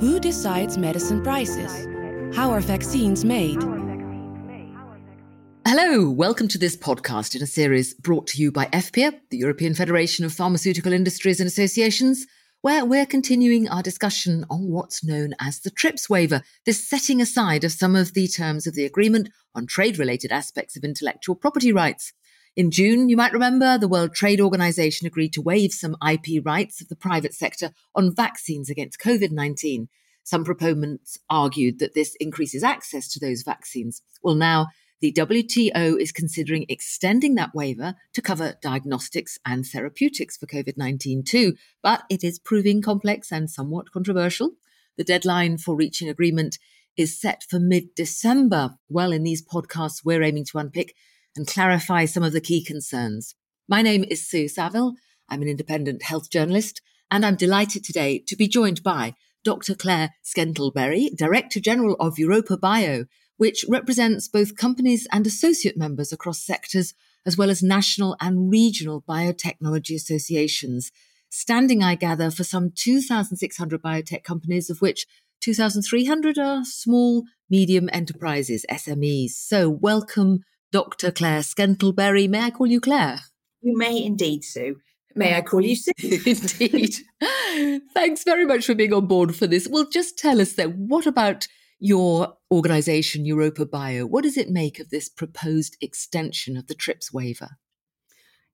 Who decides medicine prices? How are vaccines made? Hello, welcome to this podcast in a series brought to you by EFPIA, the European Federation of Pharmaceutical Industries and Associations, where we're continuing our discussion on what's known as the TRIPS waiver, this setting aside of some of the terms of the agreement on trade related aspects of intellectual property rights. In June, you might remember, the World Trade Organization agreed to waive some IP rights of the private sector on vaccines against COVID 19. Some proponents argued that this increases access to those vaccines. Well, now, the WTO is considering extending that waiver to cover diagnostics and therapeutics for COVID 19 too, but it is proving complex and somewhat controversial. The deadline for reaching agreement is set for mid December. Well, in these podcasts, we're aiming to unpick and clarify some of the key concerns. My name is Sue Saville. I'm an independent health journalist, and I'm delighted today to be joined by Dr. Claire Skentelbery, Director General of Europa Bio, which represents both companies and associate members across sectors, as well as national and regional biotechnology associations, standing, I gather, for some 2,600 biotech companies, of which 2,300 are small, medium enterprises, SMEs. So, welcome Dr. Claire Skentelbery. May I call you Claire? You may indeed, Sue. May I call you Sue? indeed. Thanks very much for being on board for this. Well, just tell us then, what about your organization, Europa Bio? What does it make of this proposed extension of the TRIPS waiver?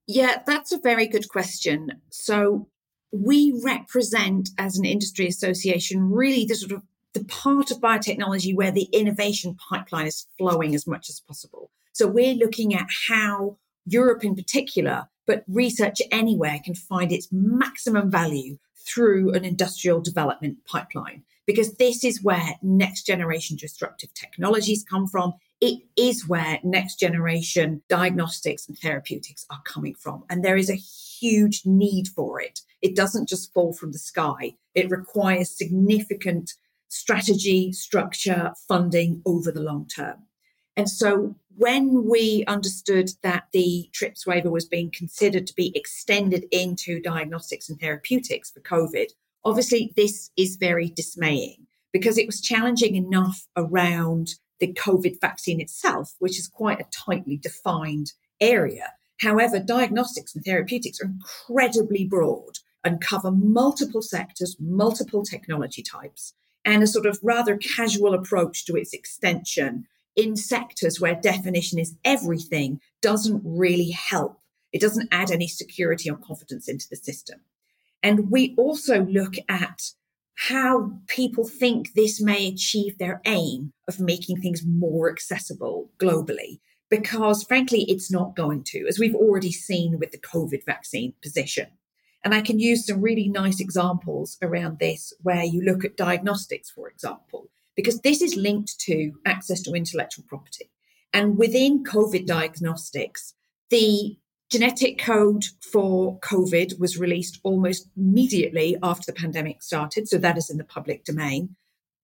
Yeah, that's a very good question. So, we represent as an industry association really the sort of the part of biotechnology where the innovation pipeline is flowing as much as possible. So we're looking at how Europe in particular, but research anywhere can find its maximum value through an industrial development pipeline. Because this is where next generation disruptive technologies come from. It is where next generation diagnostics and therapeutics are coming from. And there is a huge need for it. It doesn't just fall from the sky. It requires significant strategy, structure, funding over the long term. And so when we understood that the TRIPS waiver was being considered to be extended into diagnostics and therapeutics for COVID, obviously this is very dismaying because it was challenging enough around the COVID vaccine itself, which is quite a tightly defined area. However, diagnostics and therapeutics are incredibly broad and cover multiple sectors, multiple technology types, and a sort of rather casual approach to its extension in sectors where definition is everything doesn't really help. It doesn't add any security or confidence into the system. And we also look at how people think this may achieve their aim of making things more accessible globally. Because frankly, it's not going to, as we've already seen with the COVID vaccine position. And I can use some really nice examples around this where you look at diagnostics, for example because this is linked to access to intellectual property. And within COVID diagnostics, the genetic code for COVID was released almost immediately after the pandemic started. So that is in the public domain.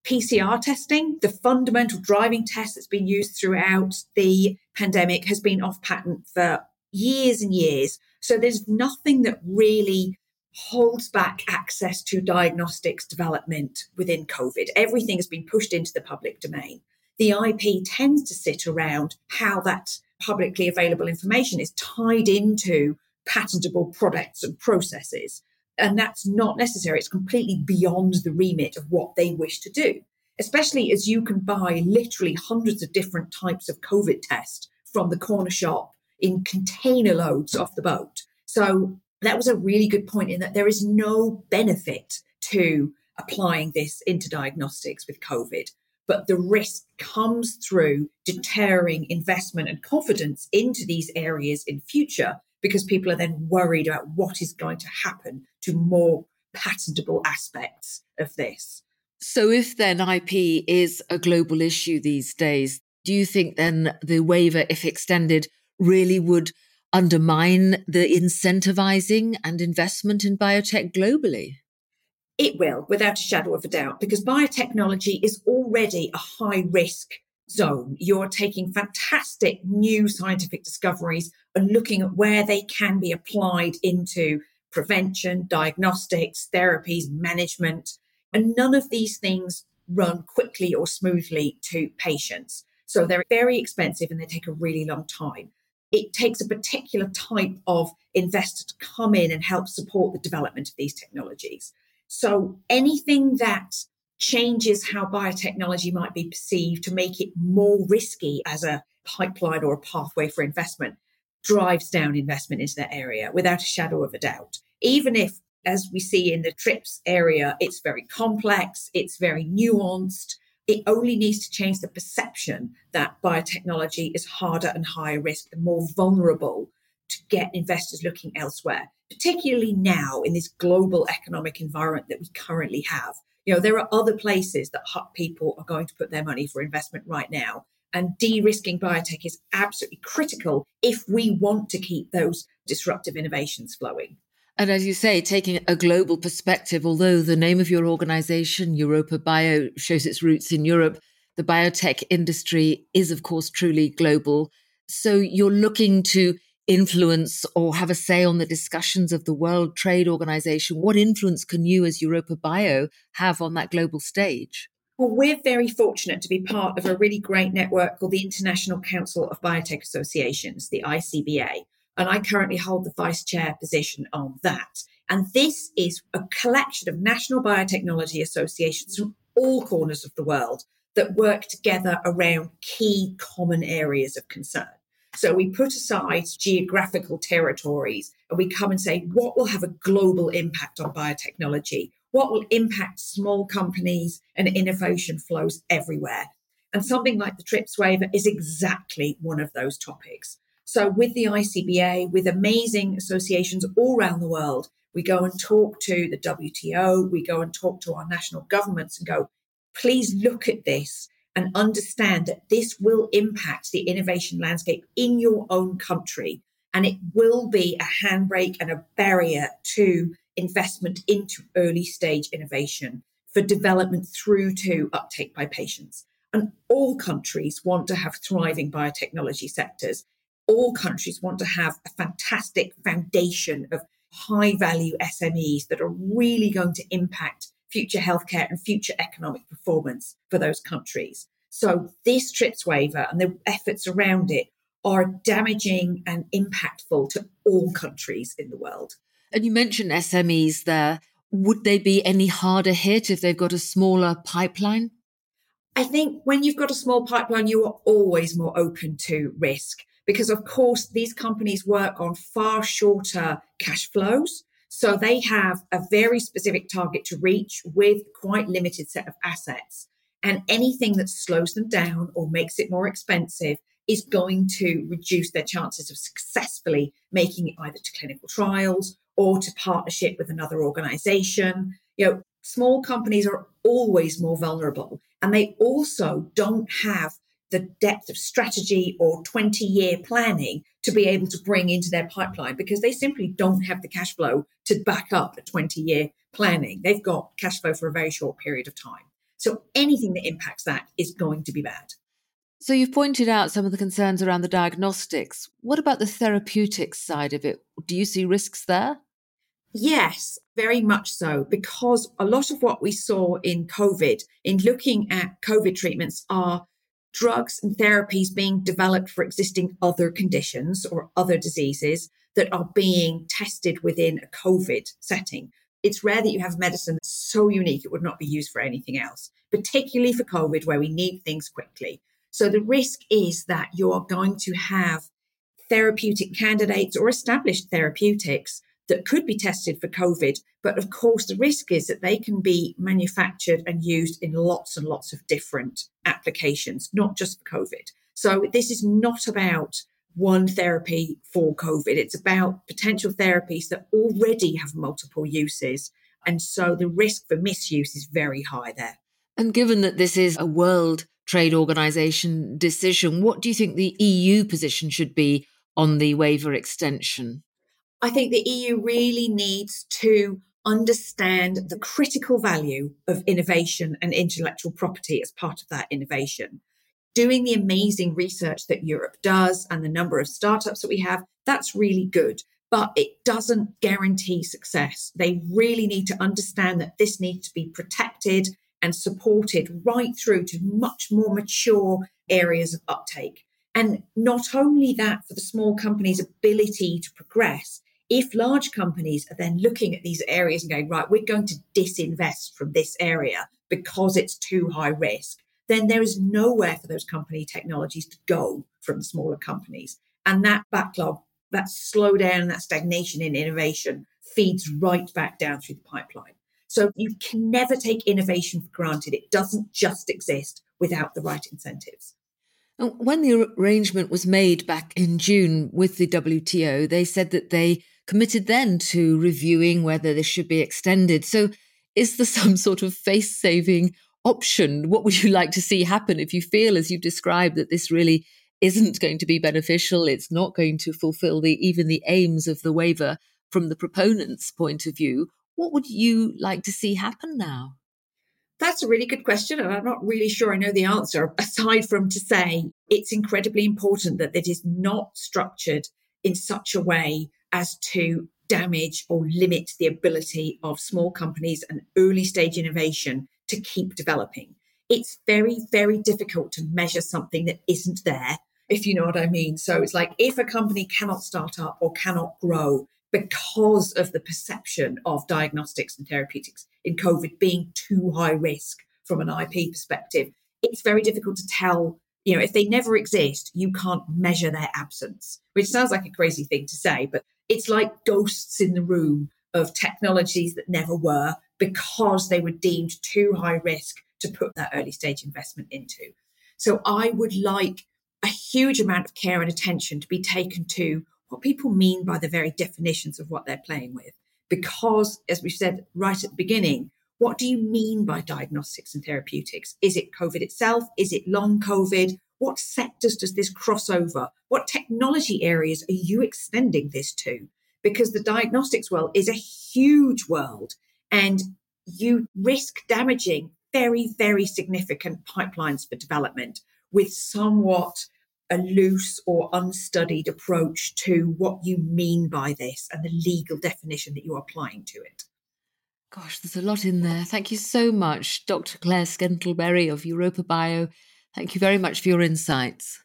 PCR testing, the fundamental driving test that's been used throughout the pandemic, has been off patent for years and years. So there's nothing that really holds back access to diagnostics development within COVID. Everything has been pushed into the public domain. The IP tends to sit around how that publicly available information is tied into patentable products and processes. And that's not necessary. It's completely beyond the remit of what they wish to do, especially as you can buy literally hundreds of different types of COVID test from the corner shop in container loads off the boat. So that was a really good point in that there is no benefit to applying this into diagnostics with COVID. But the risk comes through deterring investment and confidence into these areas in future because people are then worried about what is going to happen to more patentable aspects of this. So, if then IP is a global issue these days, do you think then the waiver, if extended, really would undermine the incentivizing and investment in biotech globally? It will, without a shadow of a doubt, because biotechnology is already a high risk zone. You're taking fantastic new scientific discoveries and looking at where they can be applied into prevention, diagnostics, therapies, management. And none of these things run quickly or smoothly to patients. So they're very expensive and they take a really long time. It takes a particular type of investor to come in and help support the development of these technologies. So anything that changes how biotechnology might be perceived to make it more risky as a pipeline or a pathway for investment drives down investment into that area without a shadow of a doubt. Even if, as we see in the TRIPS area, it's very complex, it's very nuanced. It only needs to change the perception that biotechnology is harder and higher risk and more vulnerable to get investors looking elsewhere, particularly now in this global economic environment that we currently have. You know, there are other places that people are going to put their money for investment right now. And de risking biotech is absolutely critical if we want to keep those disruptive innovations flowing. And as you say, taking a global perspective, although the name of your organization, Europa Bio, shows its roots in Europe, the biotech industry is, of course, truly global. So you're looking to influence or have a say on the discussions of the World Trade Organization. What influence can you, as Europa Bio, have on that global stage? Well, we're very fortunate to be part of a really great network called the International Council of Biotech Associations, the ICBA. And I currently hold the vice chair position on that. And this is a collection of national biotechnology associations from all corners of the world that work together around key common areas of concern. So we put aside geographical territories and we come and say, what will have a global impact on biotechnology? What will impact small companies and innovation flows everywhere? And something like the TRIPS waiver is exactly one of those topics. So with the ICBA, with amazing associations all around the world, we go and talk to the WTO, we go and talk to our national governments and go, please look at this and understand that this will impact the innovation landscape in your own country. And it will be a handbrake and a barrier to investment into early stage innovation for development through to uptake by patients. And all countries want to have thriving biotechnology sectors all countries want to have a fantastic foundation of high value SMEs that are really going to impact future healthcare and future economic performance for those countries. So this TRIPS waiver and the efforts around it are damaging and impactful to all countries in the world. And you mentioned SMEs there. Would they be any harder hit if they've got a smaller pipeline? I think when you've got a small pipeline, you are always more open to risk because of course these companies work on far shorter cash flows. So they have a very specific target to reach with quite limited set of assets. And anything that slows them down or makes it more expensive is going to reduce their chances of successfully making it either to clinical trials or to partnership with another organization. You know, small companies are always more vulnerable and they also don't have the depth of strategy or 20 year planning to be able to bring into their pipeline because they simply don't have the cash flow to back up a 20 year planning. They've got cash flow for a very short period of time. So anything that impacts that is going to be bad. So you've pointed out some of the concerns around the diagnostics. What about the therapeutics side of it? Do you see risks there? Yes, very much so, because a lot of what we saw in COVID, in looking at COVID treatments, are drugs and therapies being developed for existing other conditions or other diseases that are being tested within a COVID setting. It's rare that you have medicine so unique it would not be used for anything else, particularly for COVID, where we need things quickly. So the risk is that you are going to have therapeutic candidates or established therapeutics that could be tested for COVID. But of course, the risk is that they can be manufactured and used in lots and lots of different applications, not just for COVID. So this is not about one therapy for COVID. It's about potential therapies that already have multiple uses. And so the risk for misuse is very high there. And given that this is a World Trade Organization decision, what do you think the EU position should be on the waiver extension? I think the EU really needs to understand the critical value of innovation and intellectual property as part of that innovation. Doing the amazing research that Europe does and the number of startups that we have, that's really good. but it doesn't guarantee success. They really need to understand that this needs to be protected and supported right through to much more mature areas of uptake. And not only that, for the small company's ability to progress, if large companies are then looking at these areas and going, right, we're going to disinvest from this area because it's too high risk, then there is nowhere for those company technologies to go from smaller companies. And that backlog, that slowdown, and that stagnation in innovation feeds right back down through the pipeline. So you can never take innovation for granted. It doesn't just exist without the right incentives. When the arrangement was made back in June with the WTO, they said that they committed then to reviewing whether this should be extended. So, is there some sort of face saving option? What would you like to see happen if you feel, as you've described, that this really isn't going to be beneficial? It's not going to fulfill the even the aims of the waiver from the proponent's point of view. What would you like to see happen now? That's a really good question. And I'm not really sure I know the answer, aside from to say it's incredibly important that it is not structured in such a way as to damage or limit the ability of small companies and early stage innovation to keep developing. It's very, very difficult to measure something that isn't there, if you know what I mean. So it's like if a company cannot start up or cannot grow because of the perception of diagnostics and therapeutics in COVID being too high risk from an IP perspective, it's very difficult to tell you know, if they never exist, you can't measure their absence, which sounds like a crazy thing to say, but it's like ghosts in the room of technologies that never were because they were deemed too high risk to put that early stage investment into. So I would like a huge amount of care and attention to be taken to what people mean by the very definitions of what they're playing with. Because, as we said right at the beginning, what do you mean by diagnostics and therapeutics? Is it COVID itself? Is it long COVID? What sectors does this cross over? What technology areas are you extending this to? Because the diagnostics world is a huge world and you risk damaging very, very significant pipelines for development with somewhat a loose or unstudied approach to what you mean by this and the legal definition that you're applying to it. Gosh, there's a lot in there. Thank you so much, Dr. Claire Skentelbery of Europa Bio. Thank you very much for your insights.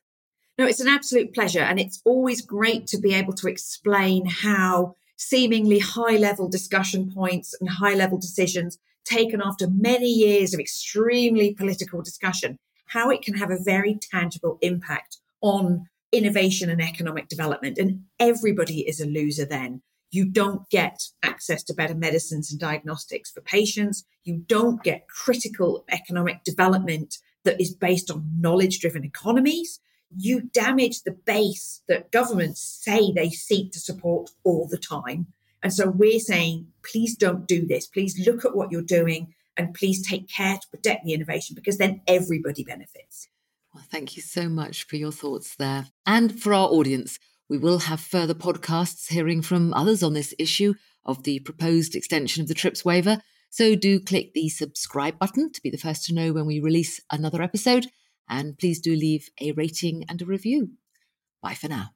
No, it's an absolute pleasure. And it's always great to be able to explain how seemingly high level discussion points and high level decisions taken after many years of extremely political discussion, how it can have a very tangible impact on innovation and economic development. And everybody is a loser then. You don't get access to better medicines and diagnostics for patients. You don't get critical economic development that is based on knowledge driven economies. You damage the base that governments say they seek to support all the time. And so we're saying, please don't do this. Please look at what you're doing and please take care to protect the innovation because then everybody benefits. Well, thank you so much for your thoughts there. And for our audience, we will have further podcasts hearing from others on this issue of the proposed extension of the TRIPS waiver. So do click the subscribe button to be the first to know when we release another episode. And please do leave a rating and a review. Bye for now.